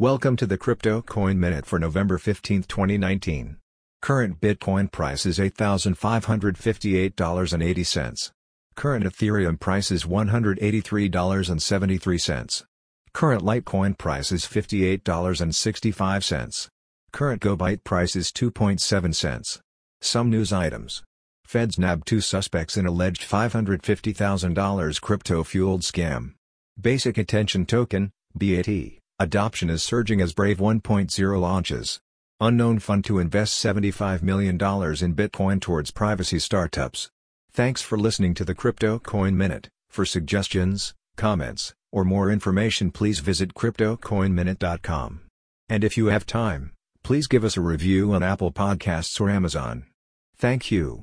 Welcome to the Crypto Coin Minute for November 15, 2019. Current Bitcoin price is $8,558.80. Current Ethereum price is $183.73. Current Litecoin price is $58.65. Current GoByte price is 2.7 cents. Some news items. Feds nab two suspects in alleged $550,000 crypto-fueled scam. Basic Attention Token, BAT, adoption is surging as Brave 1.0 launches. Unknown fund to invest $75 million in Bitcoin towards privacy startups. Thanks for listening to the Crypto Coin Minute. For suggestions, comments, or more information please visit CryptoCoinMinute.com. And if you have time, please give us a review on Apple Podcasts or Amazon. Thank you.